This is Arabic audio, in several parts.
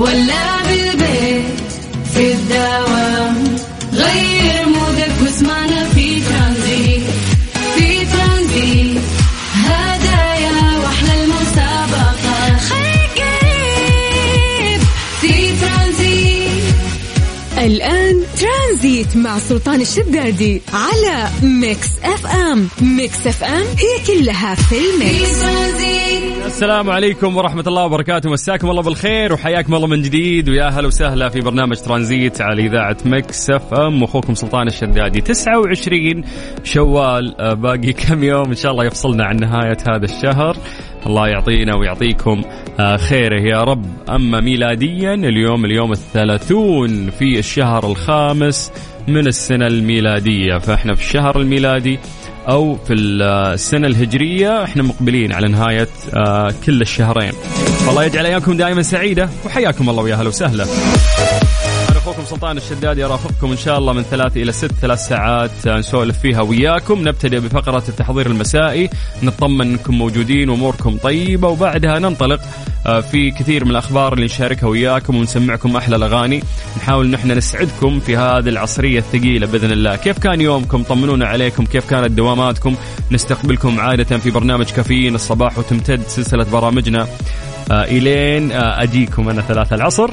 ولا بالبيت سلطان الشدادي على ميكس اف ام. ميكس اف ام هي كلها في الميكس. السلام عليكم ورحمة الله وبركاته. مساكم الله بالخير وحياكم الله من جديد. ويا أهلا وسهلا في برنامج ترانزيت على إذاعة Mix FM. أخوكم سلطان الشدادي. 29 شوال. آه، باقي كم يوم إن شاء الله يفصلنا عن نهاية هذا الشهر. الله يعطينا ويعطيكم آه، خيره يا رب. أما ميلاديا اليوم اليوم الثلاثون في الشهر الخامس من السنة الميلادية. فإحنا في الشهر الميلادي أو في السنة الهجرية إحنا مقبلين على نهاية آه، كل الشهرين. فالله يجعل أيامكم دائما سعيدة وحياكم الله ويا أهلا وسهلا. أخوكم سلطان الشدادي ارافقكم إن شاء الله من ثلاث إلى ست ثلاث ساعات نسولف فيها وياكم. نبتدئ بفقرة التحضير المسائي. نطمن أنكم موجودين وأموركم طيبة. وبعدها ننطلق آه، في كثير من الأخبار اللي نشاركها وياكم ونسمعكم أحلى الأغاني. نحاول ان إحنا نسعدكم في هذه العصرية الثقيلة بإذن الله. كيف كان يومكم؟ طمنونا عليكم. كيف كانت دواماتكم؟ نستقبلكم عادة في برنامج كافيين. الصباح وتمتد سلسلة برامجنا. إلين آه أجيكم أنا ثلاثة العصر.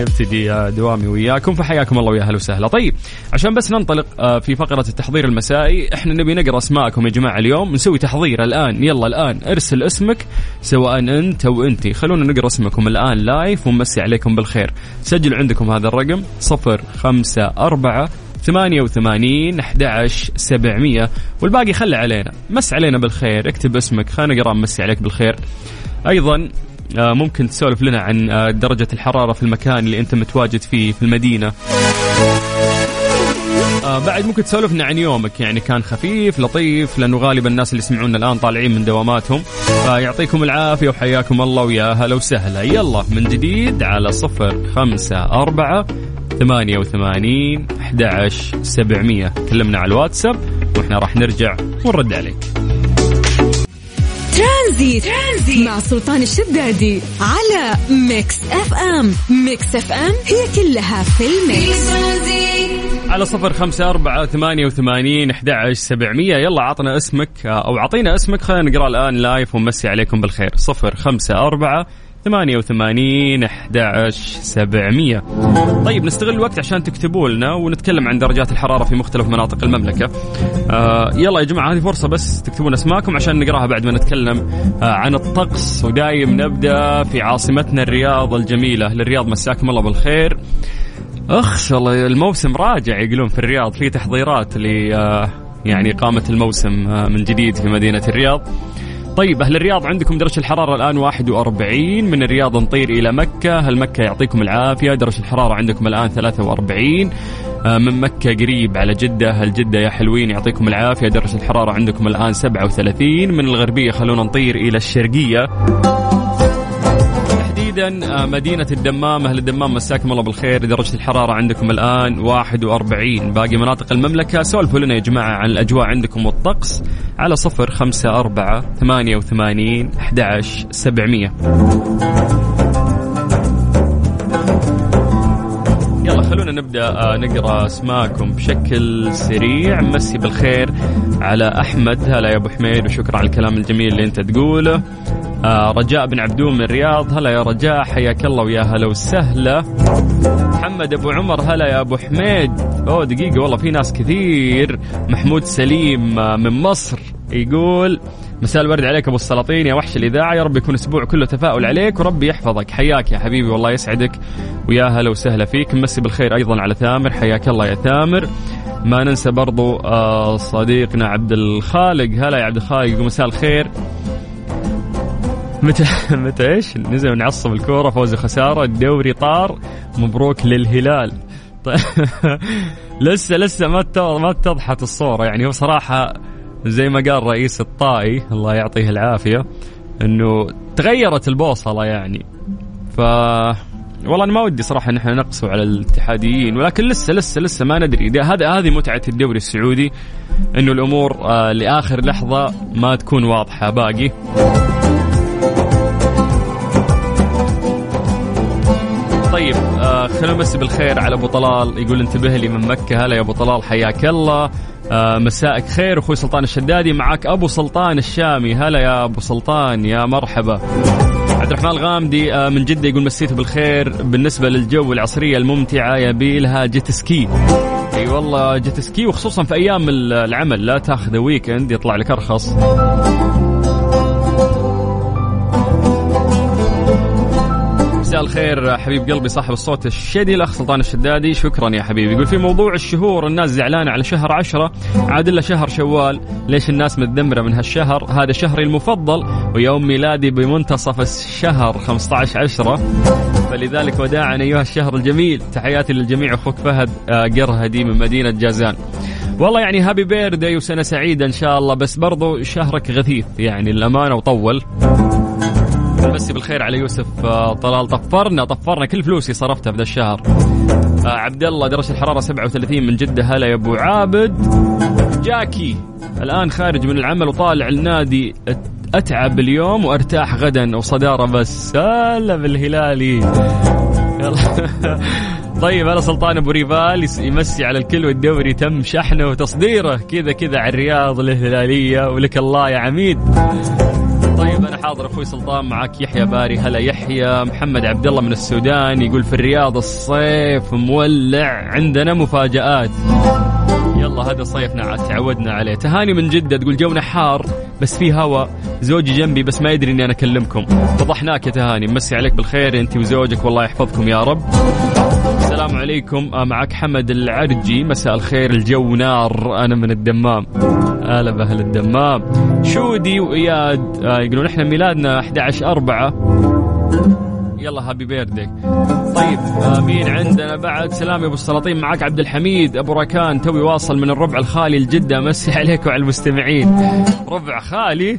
يبتدي آه دوامي وياكم فحياكم الله ويا أهلا وسهلا. طيب عشان بس ننطلق آه في فقرة التحضير المسائي إحنا نبي نقرأ أسماءكم يا جماعة اليوم نسوي تحضير الآن. يلا الآن ارسل اسمك سواء أنت أو انت خلونا نقرأ اسمكم الآن لايف ونمسي عليكم بالخير. سجلوا عندكم هذا الرقم صفر خمسة أربعة ثمانية وثمانين أحد سبعمية. والباقي خلي علينا مس علينا بالخير اكتب اسمك خلينا نقرأ نمسي عليك بالخير. أيضا آه، ممكن تسولف لنا عن آه، درجة الحرارة في المكان اللي أنت متواجد فيه في المدينة. آه، بعد ممكن تسولفنا عن يومك. يعني كان خفيف لطيف لأنه غالبا الناس اللي يسمعونا الآن طالعين من دواماتهم. فيعطيكم العافية وحياكم الله ويا هلا وسهلا. يلا من جديد على صفر خمسة أربعة ثمانية وثمانين أحد سبعمية. كلمنا على الواتساب وإحنا راح نرجع ونرد عليك. ترانزيت, ترانزيت مع سلطان الشدادي على Mix FM. Mix FM هي كلها في ال mix. على صفر خمسة أربعة ثمانية وثمانين أحد سبعمية. يلا عطنا اسمك آه، أو عطينا اسمك. خلينا نقرأ الآن live ونمسي عليكم بالخير. صفر خمسة أربعة ثمانية وثمانين أحد سبعمية. طيب نستغل الوقت عشان تكتبوا لنا ونتكلم عن درجات الحرارة في مختلف مناطق المملكة. آه يلا يا جماعة هذه فرصة بس تكتبون أسماءكم عشان نقراها بعد ما نتكلم آه عن الطقس. ودايم نبدأ في عاصمتنا الرياض الجميلة للرياض. مساكم الله بالخير. اخ والله الموسم راجع يقولون في الرياض. في تحضيرات ل آه، يعني إقامة الموسم آه، من جديد في مدينة الرياض. طيب أهل الرياض عندكم درجة الحرارة الآن 41 من الرياض نطير إلى مكة. هل مكة يعطيكم العافية؟ درجة الحرارة عندكم الآن 43 آه، من مكة قريب على جدة. هل جدة يا حلوين يعطيكم العافية؟ درجة الحرارة عندكم الآن 37 من الغربية خلونا نطير إلى الشرقية. تحديدا آه، مدينة الدمام أهل الدمام مساكم الله بالخير. درجة الحرارة عندكم الآن 41 باقي مناطق المملكة سولفوا لنا يا جماعة عن الأجواء عندكم والطقس. على صفر خمسة أربعة ثمانية وثمانين أحد سبعمية. يلا خلونا نبدأ آه، نقرأ أسماءكم بشكل سريع. مسي بالخير على أحمد. هلا يا أبو حميد وشكرا على الكلام الجميل اللي أنت تقوله. آه، رجاء بن عبدون من الرياض. هلا يا رجاء حياك الله ويا هلا وسهلا. محمد أبو عمر هلا يا أبو حميد. أوه دقيقة والله في ناس كثير. محمود سليم آه، من مصر يقول مساء الورد عليك أبو السلاطين. يا وحش الإذاعة يا رب يكون أسبوع كله تفاؤل عليك وربي يحفظك. حياك يا حبيبي والله يسعدك. ويا هلا وسهلا فيك. مسي بالخير أيضا على ثامر. حياك الله يا ثامر. ما ننسى برضو آه، صديقنا عبد الخالق. هلا يا عبد الخالق مساء الخير. متى متى إيش؟ نزل نعصب الكورة فوز وخساره الدوري طار مبروك للهلال. طيب لسه لسه ما ما اتضحت الصورة يعني. هو صراحة زي ما قال رئيس الطائي الله يعطيه العافية إنه تغيرت البوصلة يعني. ف والله أنا ما ودي صراحة إن إحنا نقسو على الاتحاديين ولكن لسه لسه لسه ما ندري. هذا هذه متعة الدوري السعودي إنه الأمور آه لآخر لحظة ما تكون واضحة. باقي. خلونا نمسي بالخير على أبو طلال. يقول انتبه لي من مكة. هلا يا أبو طلال حياك الله. آه مساءك خير. أخوي سلطان الشدادي معك أبو سلطان الشامي. هلا يا أبو سلطان يا مرحبا. عبد الرحمن الغامدي آه من جدة يقول مسيته بالخير. بالنسبة للجو العصرية الممتعة يبي لها jet ski. أي والله jet ski وخصوصا في أيام العمل. لا تاخذ weekend يطلع لك أرخص. مساء الخير حبيب قلبي صاحب الصوت الشدي الأخ سلطان الشدادي. شكرا يا حبيبي. يقول في موضوع الشهور الناس زعلانة على شهر عشرة. عاد إلا شهر شوال. ليش الناس متذمرة من هالشهر؟ هذا شهري المفضل ويوم ميلادي بمنتصف الشهر 15 عشرة. فلذلك وداعا أيها الشهر الجميل. تحياتي للجميع أخوك فهد آه، قرهدي من مدينة جازان. والله يعني هابي بيردي وسنة سعيدة إن شاء الله. بس برضو شهرك غثيث يعني الامانه وطول. مسي بالخير على يوسف آه، طلال طفرنا طفرنا كل فلوسي صرفتها في ذا الشهر. آه، عبد الله درجة الحرارة 37 من جدة هلا يا أبو عابد. جاكي الآن خارج من العمل وطالع النادي أتعب اليوم وأرتاح غدا وصدارة بس هلا بالهلالي طيب أنا سلطان أبو ريفال يمسي على الكل والدوري تم شحنه وتصديره. كذا كذا على الرياض الهلالية ولك الله يا عميد. طيب أنا حاضر أخوي سلطان معك يحيى باري. هلا يحيى. محمد عبد الله من السودان يقول في الرياض الصيف مولع عندنا مفاجآت. يلا هذا صيفنا تعودنا عليه. تهاني من جدة تقول جونا حار بس في هواء زوجي جنبي بس ما يدري إني أنا أكلمكم. فضحناك يا تهاني. مسي عليك بالخير أنت وزوجك والله يحفظكم يا رب. السلام عليكم. آه، معك حمد العرجي. مساء الخير الجو نار أنا من الدمام. هلا بأهل الدمام. شودي وإياد آه، يقولون إحنا ميلادنا 11 4 يلا هابي بيردي طيب مين عندنا بعد. سلام يا أبو السلاطين معك عبد الحميد أبو ركان توي واصل من الربع الخالي لجدة. مسي عليك وعلى المستمعين. ربع خالي.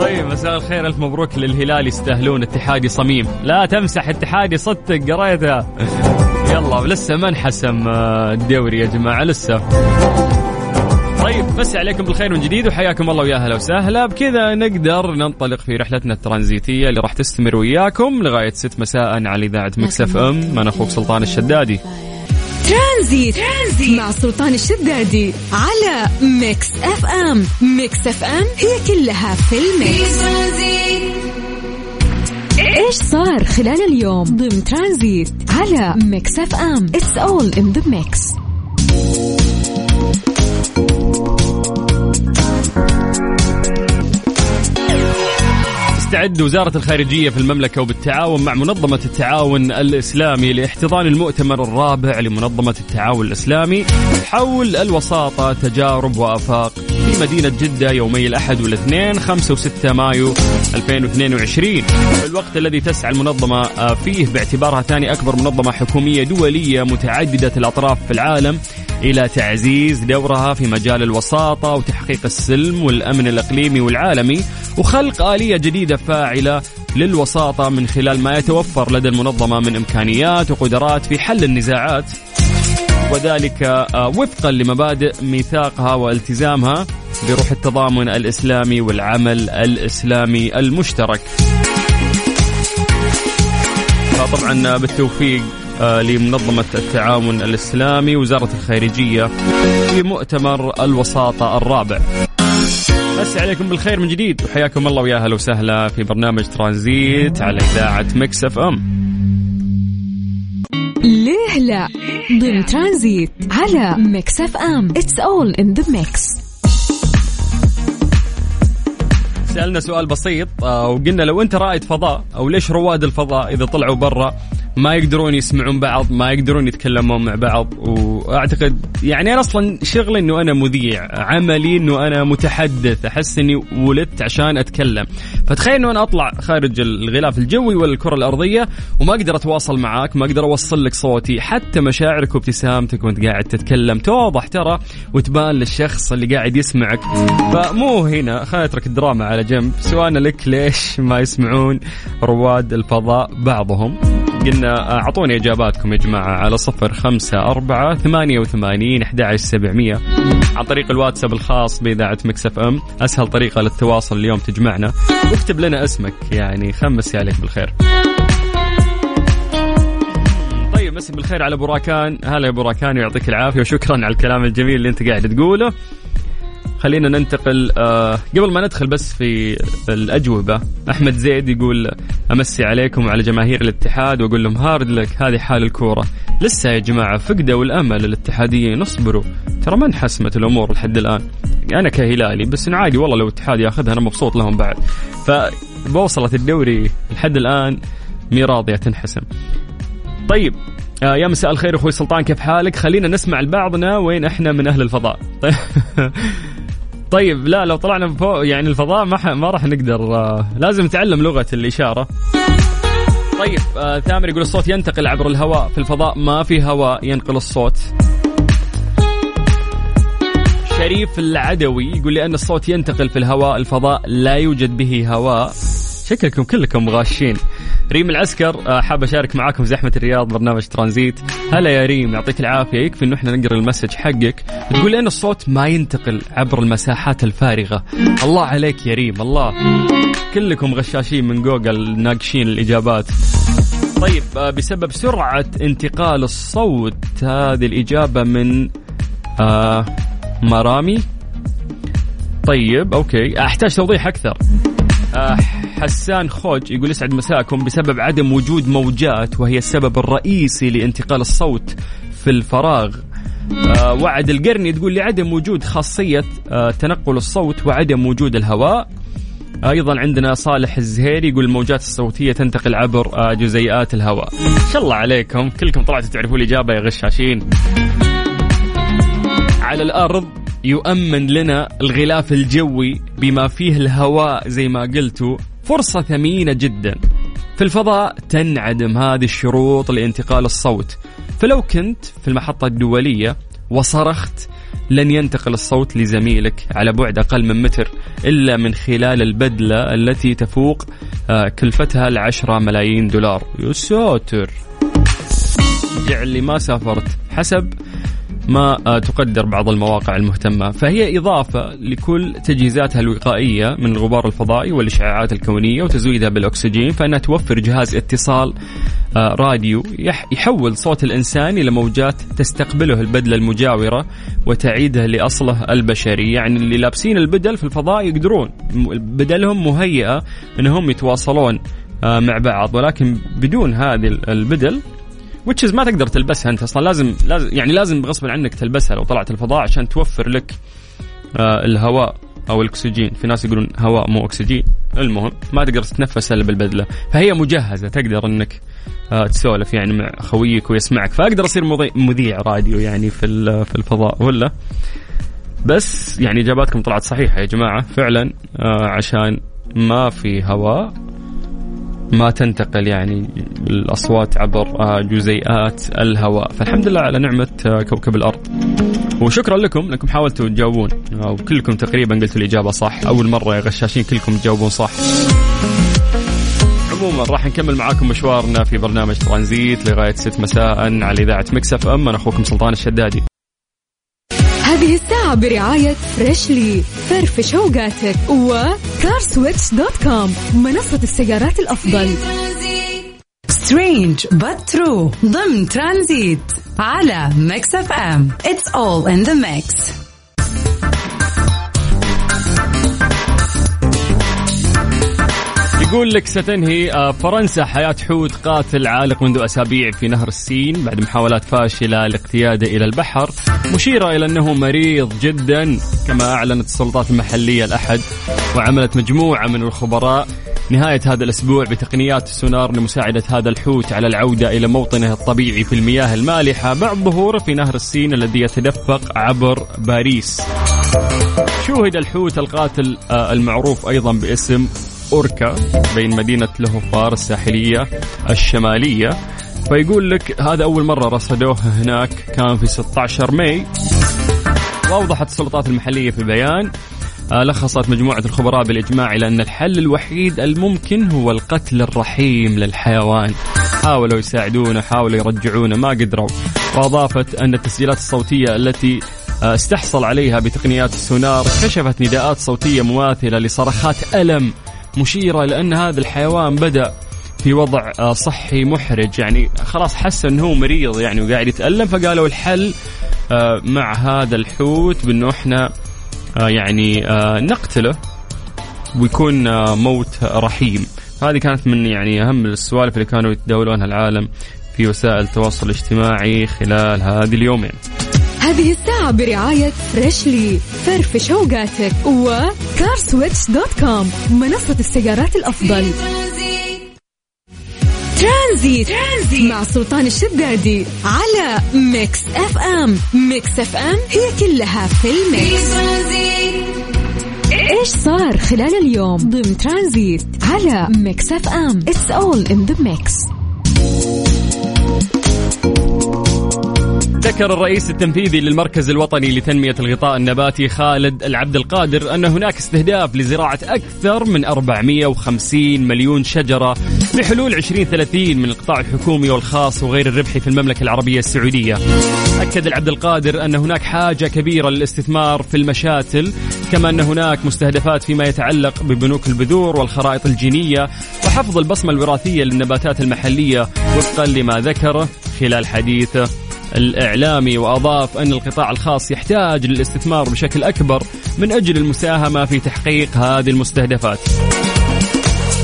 طيب مساء الخير. ألف مبروك للهلال يستاهلون اتحادي صميم. لا تمسح اتحادي صدق قريتها. يلا لسه ما انحسم آه، الدوري يا جماعة لسه. طيب مسي عليكم بالخير من جديد وحياكم الله ويا أهلا وسهلا. بكذا نقدر ننطلق في رحلتنا الترانزيتية اللي راح تستمر وياكم لغاية 6 مساء على إذاعة Mix FM. من أخوك سلطان الشدادي. ترانزيت. ترانزيت. مع سلطان الشدادي على Mix FM. Mix FM هي كلها في ال mix. إيش صار خلال اليوم؟ ضمن ترانزيت على Mix FM. It's all in the mix تستعد وزارة الخارجية في المملكة وبالتعاون مع منظمة التعاون الإسلامي لإحتضان المؤتمر الرابع لمنظمة التعاون الإسلامي حول الوساطة تجارب وآفاق في مدينة جدة يومي الأحد والاثنين 5 و6 مايو 2022 الوقت الذي تسعى المنظمة فيه باعتبارها ثاني أكبر منظمة حكومية دولية متعددة الأطراف في العالم. إلى تعزيز دورها في مجال الوساطة وتحقيق السلم والأمن الإقليمي والعالمي وخلق آلية جديدة فاعلة للوساطة من خلال ما يتوفر لدى المنظمة من إمكانيات وقدرات في حل النزاعات. وذلك آه، وفقا لمبادئ ميثاقها والتزامها بروح التضامن الإسلامي والعمل الإسلامي المشترك. طبعا بالتوفيق آه، لمنظمة التعاون الإسلامي وزارة الخارجية في مؤتمر الوساطة الرابع. مسي عليكم بالخير من جديد. وحياكم الله ويا أهلا وسهلا في برنامج ترانزيت على إذاعة Mix FM. ليه لا؟ ضمن ترانزيت على Mix FM. It's all in the mix سألنا سؤال بسيط آه، وقلنا لو أنت رائد فضاء أو ليش رواد الفضاء إذا طلعوا برا ما يقدرون يسمعون بعض ما يقدرون يتكلمون مع بعض وأعتقد يعني أنا أصلا شغلي إنه أنا مذيع عملي إنه أنا متحدث أحس إني ولدت عشان أتكلم. فتخيل إنه أنا أطلع خارج الغلاف الجوي والكره الأرضية وما أقدر أتواصل معاك ما أقدر أوصل لك صوتي حتى مشاعرك وابتسامتك وأنت قاعد تتكلم توضح ترى وتبان للشخص اللي قاعد يسمعك. فمو هنا خلينا نترك الدراما على جنب. سؤالنا لك ليش ما يسمعون رواد الفضاء بعضهم؟ قلنا أعطوني إجاباتكم يا جماعة على صفر خمسة أربعة ثمانية وثمانين أحد سبعمية. عن طريق الواتساب الخاص بإذاعة مكسف أم أسهل طريقة للتواصل اليوم تجمعنا. واكتب لنا اسمك يعني خمس عليك بالخير. امسي بالخير على براكان هلا يا براكان ويعطيك العافية وشكرا على الكلام الجميل اللي أنت قاعد تقوله. خلينا ننتقل آه قبل ما ندخل بس في الأجوبة أحمد زيد يقول أمسي عليكم وعلى جماهير الاتحاد وأقول لهم هارد لك هذه حال الكورة. لسه يا جماعة فقدوا الأمل الاتحاديين اصبروا. ترى ما انحسمت الأمور لحد الآن. أنا كهلالي بس عادي والله لو الاتحاد ياخذها أنا مبسوط لهم بعد. فبوصلت الدوري لحد الآن مي راضية تنحسم. طيب آه يا مساء الخير أخوي سلطان كيف حالك؟ خلينا نسمع لبعضنا وين إحنا من أهل الفضاء. طيب لا لو طلعنا فوق يعني الفضاء ما ما راح نقدر آه لازم نتعلم لغة الإشارة. طيب آه ثامر يقول الصوت ينتقل عبر الهواء في الفضاء ما في هواء ينقل الصوت. شريف العدوي يقول لأن الصوت ينتقل في الهواء الفضاء لا يوجد به هواء شكلكم كلكم غاشين ريم العسكر آه، حاب أشارك معاكم زحمه الرياض برنامج ترانزيت. هلا يا ريم يعطيك العافية. يكفي إنه إحنا نقرأ ال message حقك. تقول ان الصوت ما ينتقل عبر المساحات الفارغة. الله عليك يا ريم الله. كلكم غشاشين من جوجل ناقشين الإجابات. طيب آه، بسبب سرعة انتقال الصوت هذه الإجابة من آه مرامي. طيب أوكي. أحتاج توضيح أكثر. حسان خوج يقول يسعد مساكم بسبب عدم وجود موجات وهي السبب الرئيسي لانتقال الصوت في الفراغ. آه، وعد القرني تقول لعدم وجود خاصية آه، تنقل الصوت وعدم وجود الهواء. أيضا عندنا صالح الزهيري يقول الموجات الصوتية تنتقل عبر جزيئات الهواء. ان شاء الله عليكم. كلكم طلعتوا تعرفوا الإجابة يا غشاشين. على الأرض يؤمن لنا الغلاف الجوي بما فيه الهواء زي ما قلتوا. فرصة ثمينة جدا. في الفضاء تنعدم هذه الشروط لانتقال الصوت. فلو كنت في المحطة الدولية وصرخت لن ينتقل الصوت لزميلك على بعد أقل من متر إلا من خلال البدلة التي تفوق آه، كلفتها العشرة ملايين دولار. يا ساتر! جعل لي ما سافرت. حسب ما آه، تقدر بعض المواقع المهتمة. فهي إضافة لكل تجهيزاتها الوقائية من الغبار الفضائي والإشعاعات الكونية وتزويدها بالأكسجين فإنها توفر جهاز اتصال آه، راديو يحول صوت الإنسان إلى موجات تستقبله البدلة المجاورة وتعيده لأصله البشري. يعني اللي لابسين البدل في الفضاء يقدرون. بدلهم مهيئة أنهم يتواصلون آه، مع بعض. ولكن بدون هذه البدل وتشز ما تقدر تلبسها أنت أصلا. لازم لازم يعني لازم غصبا عنك تلبسها لو طلعت الفضاء عشان توفر لك آه الهواء أو الأكسجين. في ناس يقولون هواء مو أكسجين. المهم ما تقدر تتنفس إلا بالبدلة. فهي مجهزة تقدر إنك آه تسولف يعني مع خويك ويسمعك. فأقدر أصير مذيع راديو يعني في في الفضاء ولا؟ بس يعني إجاباتكم طلعت صحيحة يا جماعة. فعلا آه عشان ما في هواء. ما تنتقل يعني الأصوات عبر آه، جزيئات الهواء. فالحمد لله على نعمة آه، كوكب الأرض. وشكرا لكم انكم حاولتوا تجاوبون. وكلكم تقريبا قلتوا الإجابة صح. أول مرة يا غشاشين كلكم تجاوبون صح. عموما راح نكمل معاكم مشوارنا في برنامج ترانزيت لغاية 6 مساء على إذاعة مكسف أم. أنا أخوكم سلطان الشدادي. هذه الساعة برعاية Freshly فرفش اوقاتك و CarSwitch dot com منصة السيارات الأفضل. Strange true ضمن ترانزيت على Mix FM. It's all in the mix. يقول لك ستنهي آه، فرنسا حياة حوت قاتل عالق منذ أسابيع في نهر السين بعد محاولات فاشلة لاقتياده إلى البحر مشيرة إلى أنه مريض جدا كما أعلنت السلطات المحلية الأحد وعملت مجموعة من الخبراء. نهاية هذا الأسبوع بتقنيات السونار لمساعدة هذا الحوت على العودة إلى موطنه الطبيعي في المياه المالحة بعد ظهوره في نهر السين الذي يتدفق عبر باريس. شوهد الحوت القاتل آه، المعروف أيضا باسم أوركا بين مدينة لهوفار الساحلية الشمالية. فيقول لك هذا أول مرة رصدوه هناك كان في 16 ماي. وأوضحت السلطات المحلية في بيان آه، لخصت مجموعة الخبراء بالإجماع إلى أن الحل الوحيد الممكن هو القتل الرحيم للحيوان. حاولوا يساعدونه حاولوا يرجعونه ما قدروا. وأضافت أن التسجيلات الصوتية التي آه، استحصل عليها بتقنيات السونار كشفت نداءات صوتية مماثلة لصرخات ألم. مشيرة لأن هذا الحيوان بدأ في وضع آه، صحي محرج. يعني خلاص حس إنه هو مريض يعني وقاعد يتألم فقالوا الحل آه، مع هذا الحوت بإنه إحنا آه، يعني نقتله ويكون موت رحيم. هذه كانت من يعني أهم السوالف اللي كانوا يتداولونها العالم في وسائل التواصل الاجتماعي خلال هذه اليومين. هذه الساعة برعاية فريشلي فرفش اوقاتك و CarSwitch dot com منصة السيارات الأفضل. Tranzit. Tranzit. مع سلطان الشدادي على Mix FM Mix FM هي كلها في ال mix. إيش صار خلال اليوم؟ ضمن ترانزيت على Mix FM It's all in the mix ذكر الرئيس التنفيذي للمركز الوطني لتنمية الغطاء النباتي خالد العبد القادر أن هناك استهداف لزراعة أكثر من 450 مليون شجرة بحلول 2030 من القطاع الحكومي والخاص وغير الربحي في المملكة العربية السعودية. أكد العبد القادر أن هناك حاجة كبيرة للاستثمار في المشاتل كما أن هناك مستهدفات فيما يتعلق ببنوك البذور والخرائط الجينية وحفظ البصمة الوراثية للنباتات المحلية وفقا لما ذكره خلال حديثه. الإعلامي وأضاف أن القطاع الخاص يحتاج للاستثمار بشكل أكبر من أجل المساهمة في تحقيق هذه المستهدفات.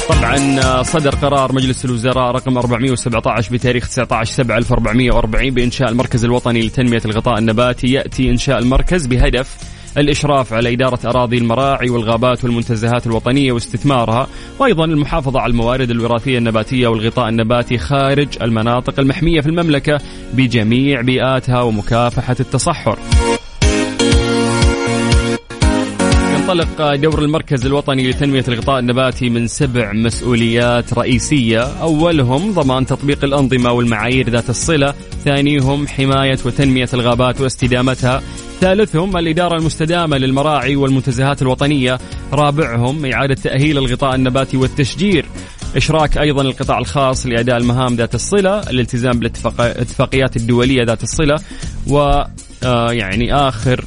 طبعا صدر قرار مجلس الوزراء رقم 417 بتاريخ 19 7 1440 بإنشاء المركز الوطني لتنمية الغطاء النباتي. يأتي إنشاء المركز بهدف الإشراف على إدارة أراضي المراعي والغابات والمنتزهات الوطنية واستثمارها وأيضا المحافظة على الموارد الوراثية النباتية والغطاء النباتي خارج المناطق المحمية في المملكة بجميع بيئاتها ومكافحة التصحر. ينطلق دور المركز الوطني لتنمية الغطاء النباتي من سبع مسؤوليات رئيسية. أولهم ضمان تطبيق الأنظمة والمعايير ذات الصلة. ثانيهم حماية وتنمية الغابات واستدامتها. ثالثهم الإدارة المستدامة للمراعي والمنتزهات الوطنية. رابعهم إعادة تأهيل الغطاء النباتي والتشجير. إشراك أيضا القطاع الخاص لأداء المهام ذات الصلة الالتزام بالاتفاقيات الدولية ذات الصلة و آه، يعني آخر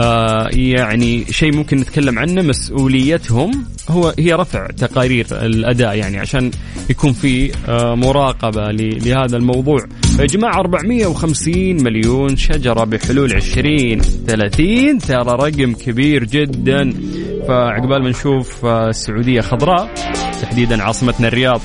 آه يعني شيء ممكن نتكلم عنه مسؤوليتهم هو هي رفع تقارير الأداء يعني عشان يكون في آه مراقبة لهذا الموضوع. يا جماعة 450 مليون شجرة بحلول 20 30 ترى رقم كبير جدا. فعقبال ما نشوف آه السعودية خضراء تحديدا عاصمتنا الرياض.